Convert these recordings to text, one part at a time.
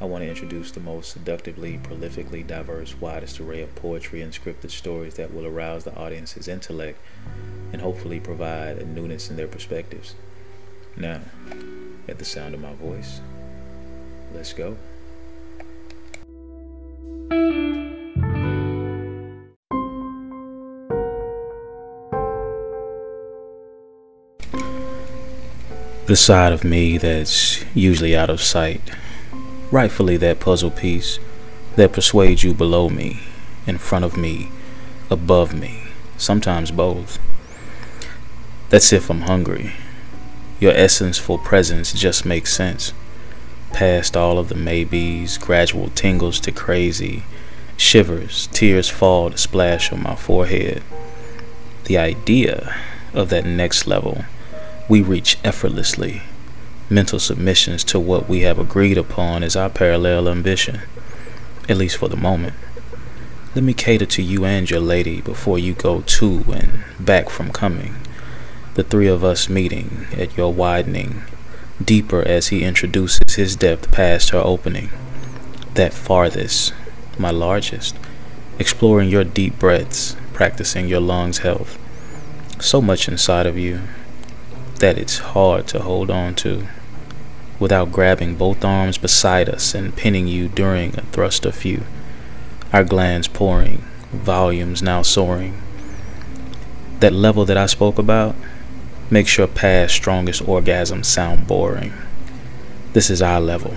I want to introduce the most seductively, prolifically diverse, widest array of poetry and scripted stories that will arouse the audience's intellect and hopefully provide a newness in their perspectives. Now, at the sound of my voice, let's go. The side of me that's usually out of sight, rightfully that puzzle piece that persuades you below me, in front of me, above me, sometimes both. That's if I'm hungry. Your essence-full presence just makes sense. Past all of the maybes, gradual tingles to crazy, shivers, tears fall to splash on my forehead. The idea of that next level we reach effortlessly. Mental submissions to what we have agreed upon is our parallel ambition, at least for the moment. Let me cater to you and your lady before you go to and back from coming. The three of us meeting at your widening, deeper as he introduces his depth past her opening. That farthest, my largest, exploring your deep breaths, practicing your lungs' health. So much inside of you, that it's hard to hold on to without grabbing both arms beside us and pinning you during a thrust or few. Our glands pouring, volumes now soaring. That level that I spoke about makes your past strongest orgasms sound boring. This is our level,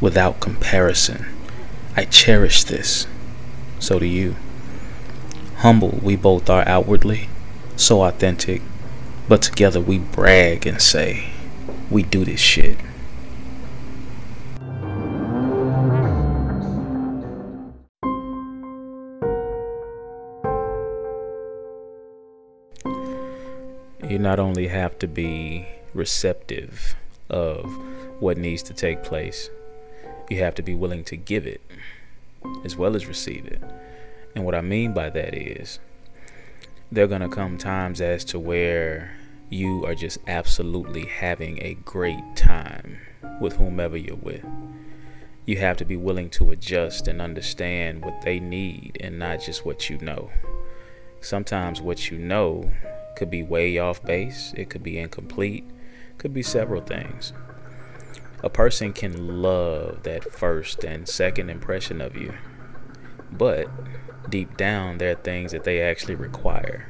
without comparison. I cherish this. So do you. Humble we both are outwardly, so authentic but together we brag and say, we do this shit. You not only have to be receptive of what needs to take place, you have to be willing to give it as well as receive it. And what I mean by that is, there are going to come times as to where you are just absolutely having a great time with whomever you're with. You have to be willing to adjust and understand what they need and not just what you know. Sometimes what you know could be way off base, it could be incomplete, could be several things. A person can love that first and second impression of you, but deep down, there are things that they actually require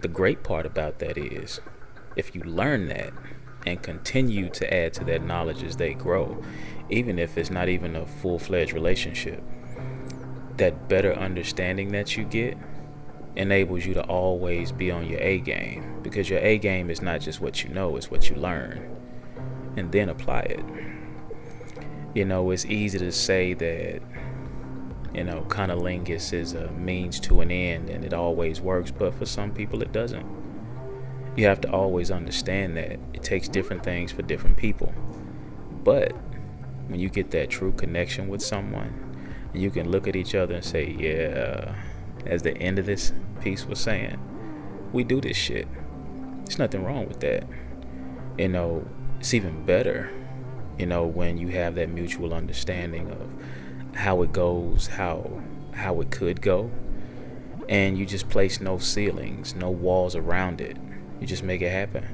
the great part about that is if you learn that and continue to add to that knowledge as they grow, even if it's not even a full fledged relationship, that better understanding that you get enables you to always be on your A game because your A game is not just what you know, it's what you learn and then apply it. You know, it's easy to say that you know, cunnilingus is a means to an end and it always works, but for some people it doesn't. You have to always understand that it takes different things for different people. But when you get that true connection with someone, you can look at each other and say, yeah, as the end of this piece was saying, we do this shit. There's nothing wrong with that. You know, it's even better, you know, when you have that mutual understanding of how it goes, how how it could go, and you just place no ceilings, no walls around it. You just make it happen.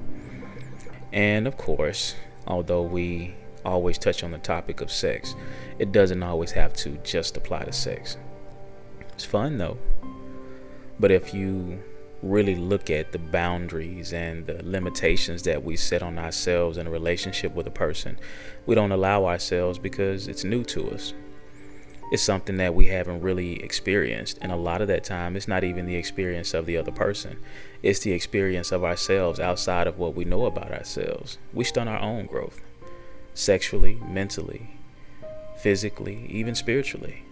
And of course, although we always touch on the topic of sex, it doesn't always have to just apply to sex. It's fun though. But if you really look at the boundaries and the limitations that we set on ourselves in a relationship with a person, we don't allow ourselves because it's new to us It's something that we haven't really experienced. And a lot of that time, it's not even the experience of the other person, it's the experience of ourselves outside of what we know about ourselves. We stunt our own growth sexually, mentally, physically, even spiritually.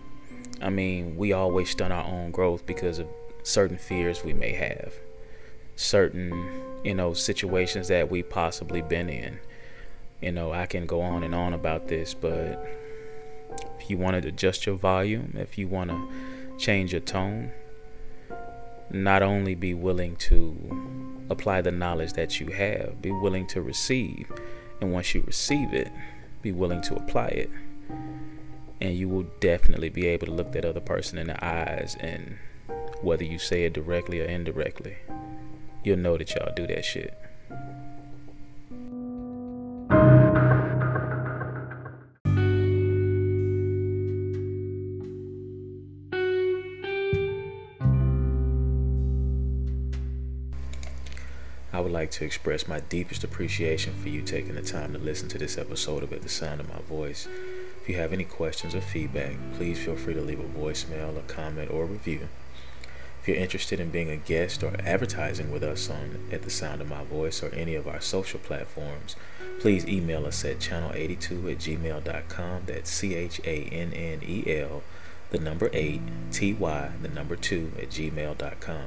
I mean, we always stunt our own growth because of certain fears we may have, certain, you know, situations that we possibly been in. You know, I can go on and on about this, but if you want to adjust your volume, if you want to change your tone, not only be willing to apply the knowledge that you have, be willing to receive. And once you receive it, be willing to apply it. And you will definitely be able to look that other person in the eyes and whether you say it directly or indirectly, you'll know that y'all do that shit. I would like to express my deepest appreciation for you taking the time to listen to this episode of At the Sound of My Voice. If you have any questions or feedback, please feel free to leave a voicemail, a comment, or a review. If you're interested in being a guest or advertising with us on At the Sound of My Voice or any of our social platforms, please email us at channel82 at gmail.com. That's C H A N N E L, the number 8, T Y, the number 2 at gmail.com.